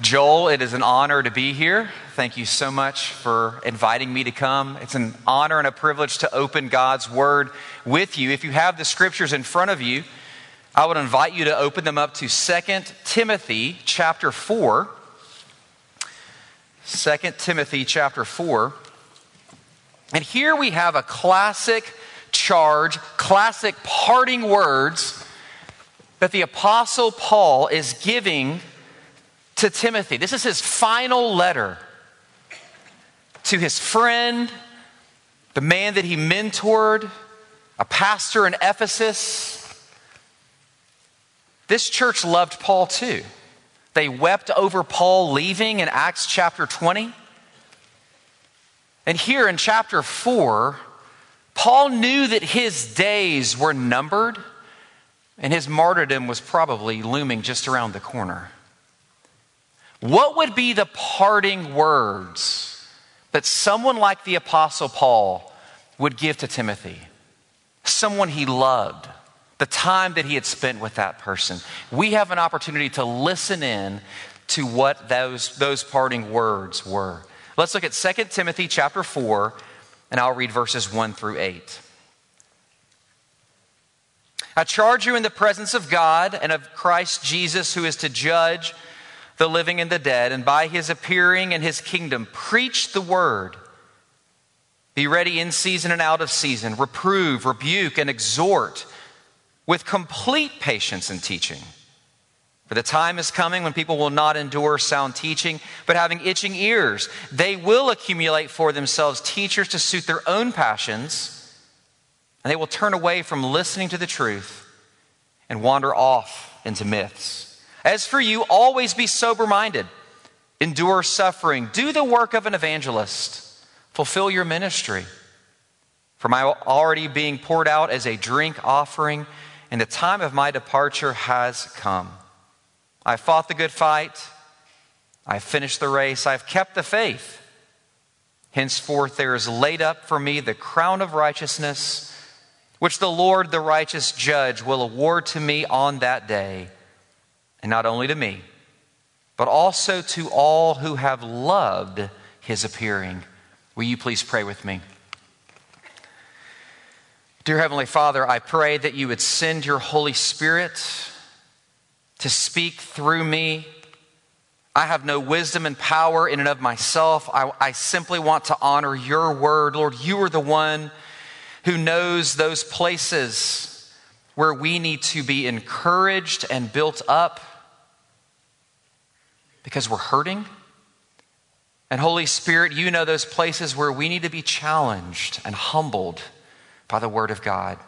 Joel, it is an honor to be here. Thank you so much for inviting me to come. It's an honor and a privilege to open God's Word with you. If you have the scriptures in front of you, I would invite you to open them up to 2 Timothy chapter 4. 2 Timothy chapter 4. And here we have a classic charge, classic parting words that the Apostle Paul is giving to Timothy. This is his final letter to his friend, the man that he mentored, a pastor in Ephesus. This church loved Paul too. They wept over Paul leaving in Acts chapter 20. And here in chapter 4, Paul knew that his days were numbered and his martyrdom was probably looming just around the corner. What would be the parting words that someone like the Apostle Paul would give to Timothy? Someone he loved, the time that he had spent with that person. We have an opportunity to listen in to what those, those parting words were. Let's look at 2 Timothy chapter 4, and I'll read verses 1 through 8. I charge you in the presence of God and of Christ Jesus, who is to judge the living and the dead, and by his appearing in his kingdom, preach the word. Be ready in season and out of season, reprove, rebuke, and exhort with complete patience and teaching. For the time is coming when people will not endure sound teaching, but having itching ears, they will accumulate for themselves teachers to suit their own passions, and they will turn away from listening to the truth and wander off into myths. As for you, always be sober minded, endure suffering, do the work of an evangelist, fulfill your ministry. For my already being poured out as a drink offering, and the time of my departure has come. I fought the good fight, I finished the race, I've kept the faith. Henceforth, there is laid up for me the crown of righteousness, which the Lord, the righteous judge, will award to me on that day and not only to me, but also to all who have loved his appearing. Will you please pray with me? Dear Heavenly Father, I pray that you would send your Holy Spirit to speak through me. I have no wisdom and power in and of myself. I, I, simply want to honor your word. Lord, you are the one who knows those places where we need to be encouraged and built up because we're hurting. And Holy Spirit, you know those places where we need to be challenged and humbled by the Word of God.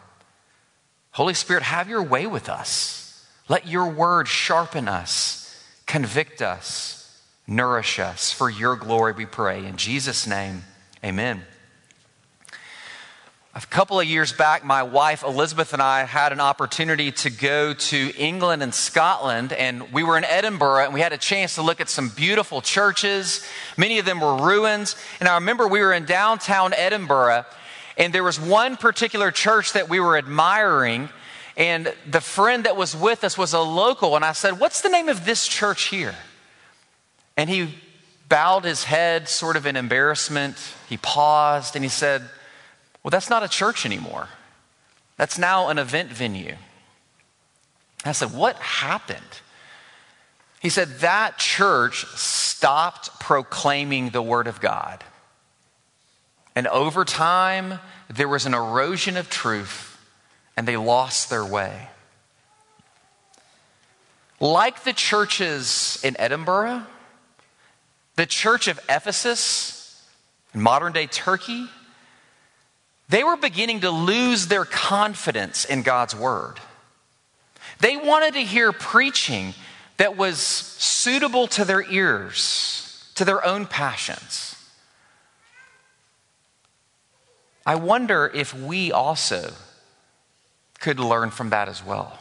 Holy Spirit, have your way with us. Let your Word sharpen us, convict us, nourish us. For your glory, we pray. In Jesus' name, amen. A couple of years back, my wife Elizabeth and I had an opportunity to go to England and Scotland, and we were in Edinburgh, and we had a chance to look at some beautiful churches. Many of them were ruins. And I remember we were in downtown Edinburgh, and there was one particular church that we were admiring, and the friend that was with us was a local, and I said, What's the name of this church here? And he bowed his head, sort of in embarrassment. He paused, and he said, well, that's not a church anymore. That's now an event venue. I said, What happened? He said, That church stopped proclaiming the Word of God. And over time, there was an erosion of truth, and they lost their way. Like the churches in Edinburgh, the church of Ephesus, in modern day Turkey, they were beginning to lose their confidence in God's word. They wanted to hear preaching that was suitable to their ears, to their own passions. I wonder if we also could learn from that as well.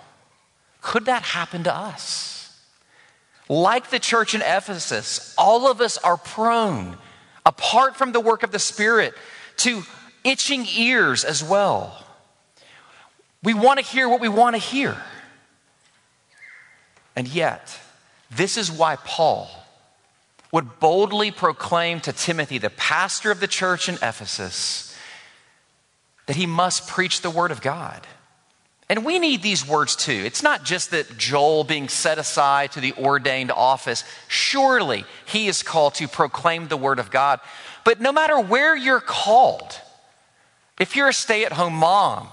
Could that happen to us? Like the church in Ephesus, all of us are prone, apart from the work of the Spirit, to itching ears as well. We want to hear what we want to hear. And yet, this is why Paul would boldly proclaim to Timothy, the pastor of the church in Ephesus, that he must preach the word of God. And we need these words too. It's not just that Joel being set aside to the ordained office. Surely he is called to proclaim the word of God. But no matter where you're called, if you're a stay at home mom,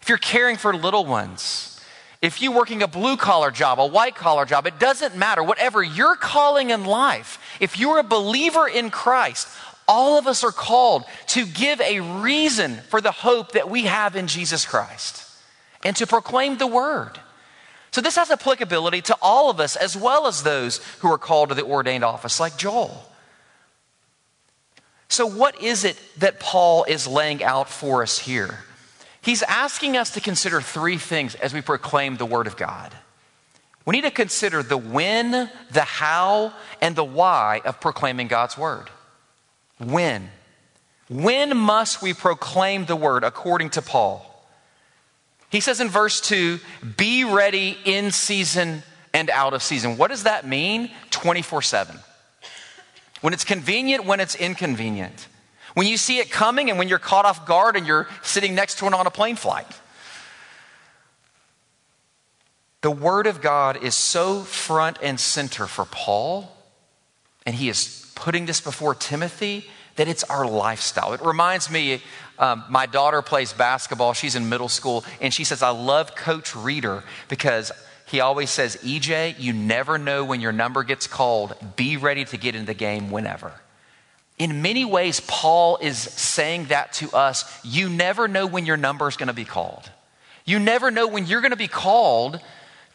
if you're caring for little ones, if you're working a blue collar job, a white collar job, it doesn't matter. Whatever you're calling in life, if you're a believer in Christ, all of us are called to give a reason for the hope that we have in Jesus Christ and to proclaim the word. So, this has applicability to all of us as well as those who are called to the ordained office, like Joel. So, what is it that Paul is laying out for us here? He's asking us to consider three things as we proclaim the word of God. We need to consider the when, the how, and the why of proclaiming God's word. When? When must we proclaim the word according to Paul? He says in verse 2 be ready in season and out of season. What does that mean? 24 7. When it's convenient, when it's inconvenient. When you see it coming and when you're caught off guard and you're sitting next to it on a plane flight. The Word of God is so front and center for Paul, and he is putting this before Timothy that it's our lifestyle. It reminds me, um, my daughter plays basketball. She's in middle school, and she says, I love Coach Reader because he always says, EJ, you never know when your number gets called. Be ready to get in the game whenever. In many ways, Paul is saying that to us. You never know when your number is going to be called. You never know when you're going to be called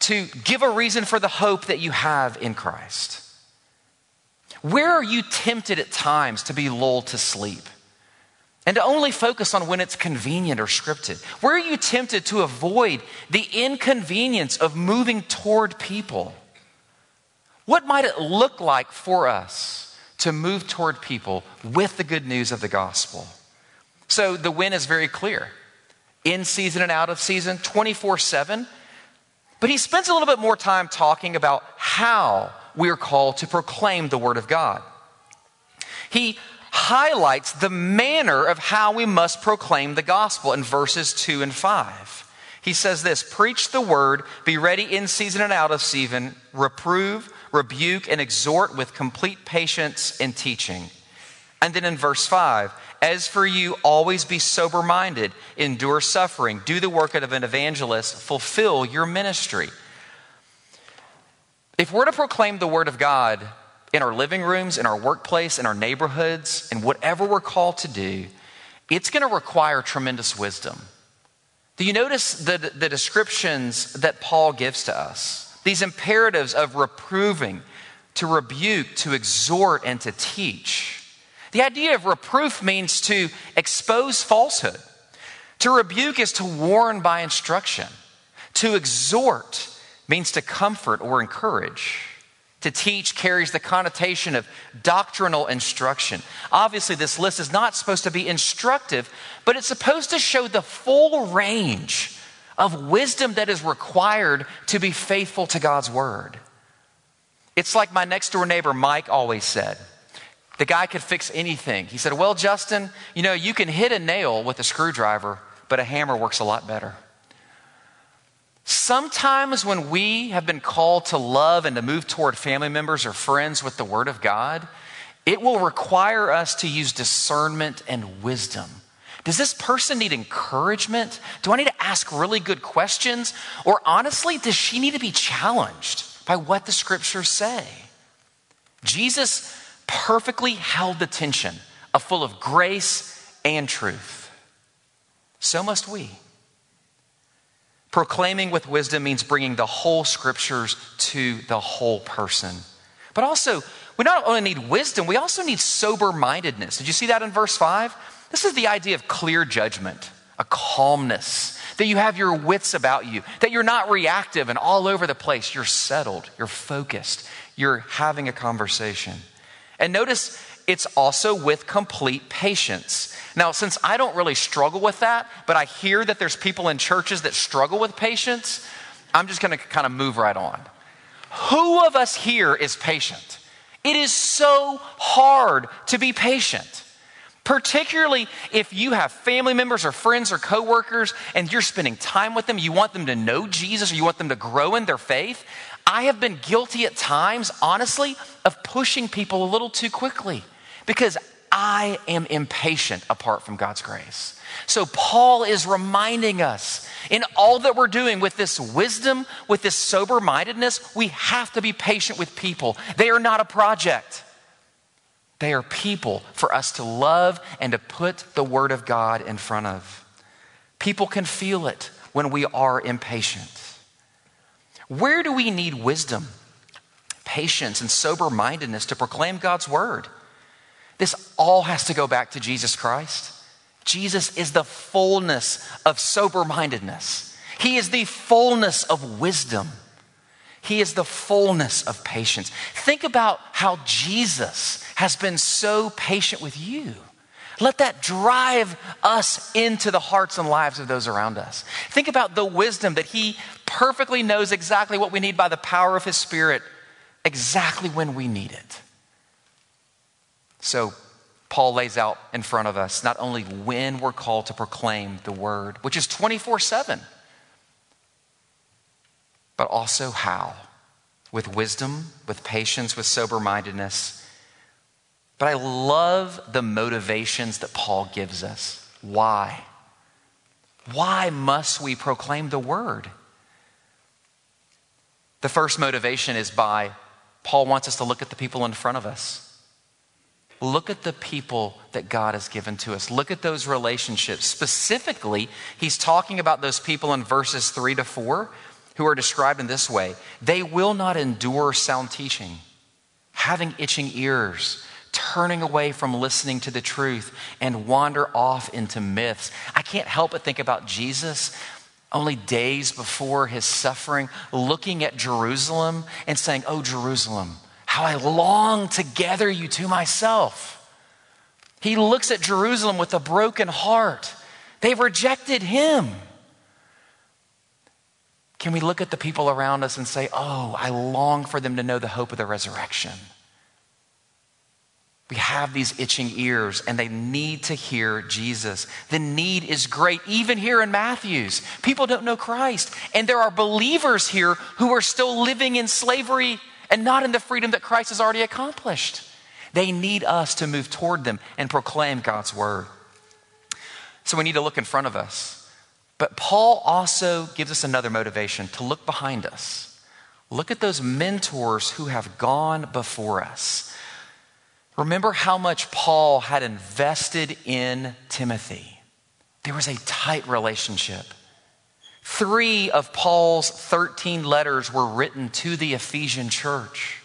to give a reason for the hope that you have in Christ. Where are you tempted at times to be lulled to sleep? And to only focus on when it's convenient or scripted? Where are you tempted to avoid the inconvenience of moving toward people? What might it look like for us to move toward people with the good news of the gospel? So the win is very clear in season and out of season, 24 7. But he spends a little bit more time talking about how we are called to proclaim the Word of God. He highlights the manner of how we must proclaim the gospel in verses 2 and 5. He says this Preach the word, be ready in season and out of season, reprove, rebuke, and exhort with complete patience and teaching. And then in verse 5, as for you, always be sober minded, endure suffering, do the work of an evangelist, fulfill your ministry. If we're to proclaim the word of God in our living rooms, in our workplace, in our neighborhoods, in whatever we're called to do, it's going to require tremendous wisdom. Do you notice the, the descriptions that Paul gives to us? These imperatives of reproving, to rebuke, to exhort, and to teach. The idea of reproof means to expose falsehood. To rebuke is to warn by instruction. To exhort means to comfort or encourage. To teach carries the connotation of doctrinal instruction. Obviously, this list is not supposed to be instructive, but it's supposed to show the full range of wisdom that is required to be faithful to God's word. It's like my next door neighbor Mike always said. The guy could fix anything. He said, Well, Justin, you know, you can hit a nail with a screwdriver, but a hammer works a lot better. Sometimes when we have been called to love and to move toward family members or friends with the Word of God, it will require us to use discernment and wisdom. Does this person need encouragement? Do I need to ask really good questions? Or honestly, does she need to be challenged by what the scriptures say? Jesus perfectly held the tension of full of grace and truth. So must we. Proclaiming with wisdom means bringing the whole scriptures to the whole person. But also, we not only need wisdom, we also need sober mindedness. Did you see that in verse 5? This is the idea of clear judgment, a calmness, that you have your wits about you, that you're not reactive and all over the place. You're settled, you're focused, you're having a conversation. And notice it's also with complete patience. Now, since I don't really struggle with that, but I hear that there's people in churches that struggle with patience, I'm just to kind of move right on. Who of us here is patient? It is so hard to be patient. Particularly if you have family members or friends or coworkers and you're spending time with them, you want them to know Jesus or you want them to grow in their faith. I have been guilty at times, honestly, of pushing people a little too quickly because I am impatient apart from God's grace. So, Paul is reminding us in all that we're doing with this wisdom, with this sober mindedness, we have to be patient with people. They are not a project. They are people for us to love and to put the Word of God in front of. People can feel it when we are impatient. Where do we need wisdom, patience, and sober mindedness to proclaim God's Word? This all has to go back to Jesus Christ. Jesus is the fullness of sober mindedness, He is the fullness of wisdom. He is the fullness of patience. Think about how Jesus has been so patient with you. Let that drive us into the hearts and lives of those around us. Think about the wisdom that He perfectly knows exactly what we need by the power of His Spirit, exactly when we need it. So, Paul lays out in front of us not only when we're called to proclaim the word, which is 24 7, but also how with wisdom, with patience, with sober mindedness. But I love the motivations that Paul gives us. Why? Why must we proclaim the word? The first motivation is by Paul wants us to look at the people in front of us. Look at the people that God has given to us. Look at those relationships. Specifically, he's talking about those people in verses 3 to 4 who are described in this way they will not endure sound teaching, having itching ears, turning away from listening to the truth, and wander off into myths. I can't help but think about Jesus only days before his suffering, looking at Jerusalem and saying, Oh, Jerusalem, how I long to gather you to myself. He looks at Jerusalem with a broken heart. They've rejected him. Can we look at the people around us and say, Oh, I long for them to know the hope of the resurrection? We have these itching ears and they need to hear Jesus. The need is great, even here in Matthews. People don't know Christ. And there are believers here who are still living in slavery and not in the freedom that Christ has already accomplished. They need us to move toward them and proclaim God's word. So we need to look in front of us. But Paul also gives us another motivation to look behind us. Look at those mentors who have gone before us. Remember how much Paul had invested in Timothy. There was a tight relationship. Three of Paul's 13 letters were written to the Ephesian church.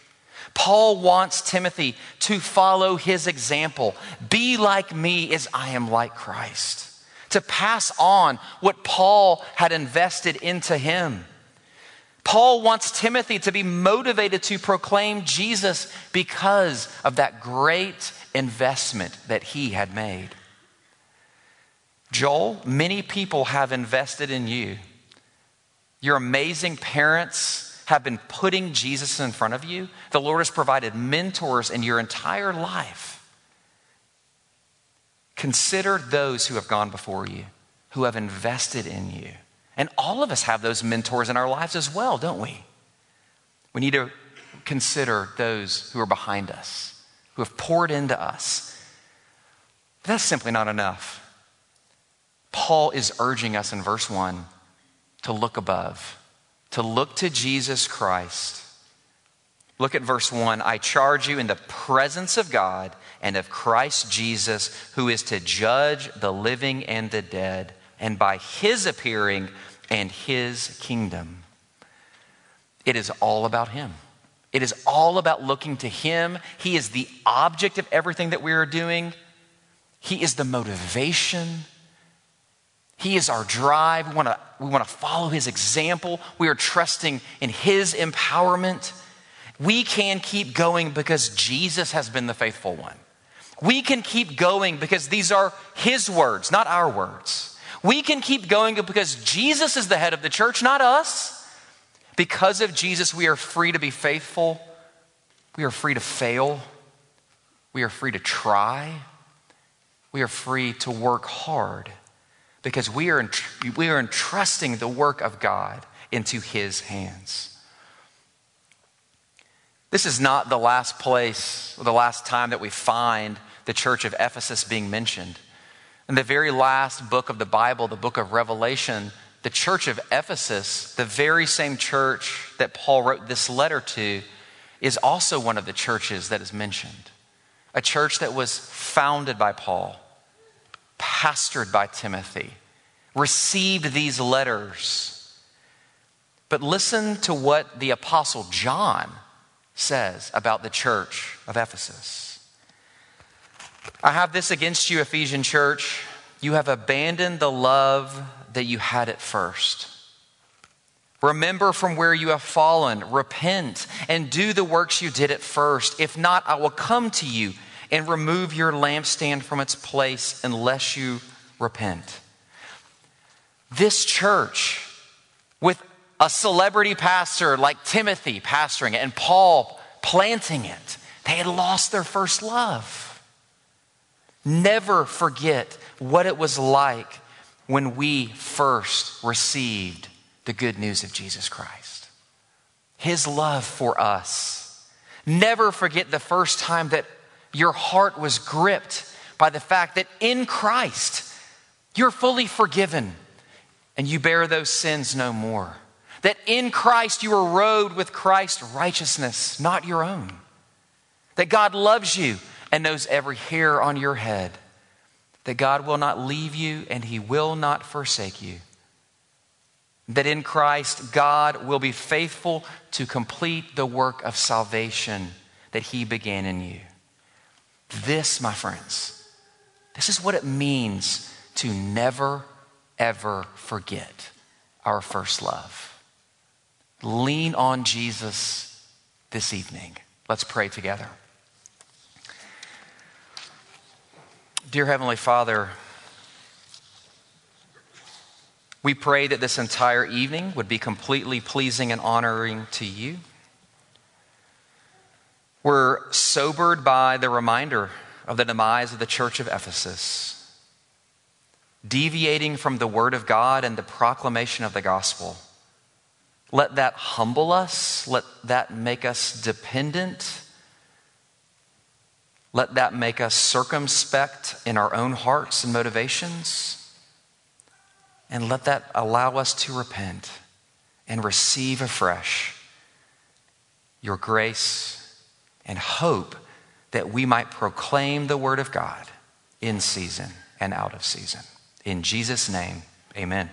Paul wants Timothy to follow his example. Be like me as I am like Christ to pass on what Paul had invested into him. Paul wants Timothy to be motivated to proclaim Jesus because of that great investment that he had made. Joel, many people have invested in you. Your amazing parents have been putting Jesus in front of you. The Lord has provided mentors in your entire life. Consider those who have gone before you, who have invested in you. And all of us have those mentors in our lives as well, don't we? We need to consider those who are behind us, who have poured into us. But that's simply not enough. Paul is urging us in verse 1 to look above, to look to Jesus Christ Look at verse 1. I charge you in the presence of God and of Christ Jesus, who is to judge the living and the dead, and by his appearing and his kingdom. It is all about him. It is all about looking to him. He is the object of everything that we are doing, he is the motivation. He is our drive. We want to we want to follow his example. We are trusting in his empowerment. We can keep going because Jesus has been the faithful one. We can keep going because these are His words, not our words. We can keep going because Jesus is the head of the church, not us. Because of Jesus, we are free to be faithful We are free to fail. We are free to try. We are free to work hard because we are, we are entrusting the work of God into His hands. This is not the last place or the last time that we find the church of Ephesus being mentioned. In the very last book of the Bible, the book of Revelation, the church of Ephesus, the very same church that Paul wrote this letter to, is also one of the churches that is mentioned. A church that was founded by Paul, pastored by Timothy, received these letters. But listen to what the Apostle John says about the church of Ephesus. I have this against you, Ephesian church. You have abandoned the love that you had at first. Remember from where you have fallen, repent, and do the works you did at first. If not, I will come to you and remove your lampstand from its place unless you repent. This church, with a celebrity pastor like Timothy pastoring it and Paul planting it, they had lost their first love. Never forget what it was like when we first received the good news of Jesus Christ. His love for us. Never forget the first time that your heart was gripped by the fact that in Christ you're fully forgiven and you bear those sins no more. That in Christ you are robed with Christ's righteousness, not your own. That God loves you and knows every hair on your head. That God will not leave you and he will not forsake you. That in Christ God will be faithful to complete the work of salvation that he began in you. This, my friends, this is what it means to never, ever forget our first love. Lean on Jesus this evening. Let's pray together. Dear Heavenly Father, we pray that this entire evening would be completely pleasing and honoring to you. We're sobered by the reminder of the demise of the church of Ephesus, deviating from the word of God and the proclamation of the gospel. Let that humble us, let that make us dependent. Let that make us circumspect in our own hearts and motivations. And let that allow us to repent and receive afresh your grace and hope that we might proclaim the word of God in season and out of season. In Jesus' name, amen.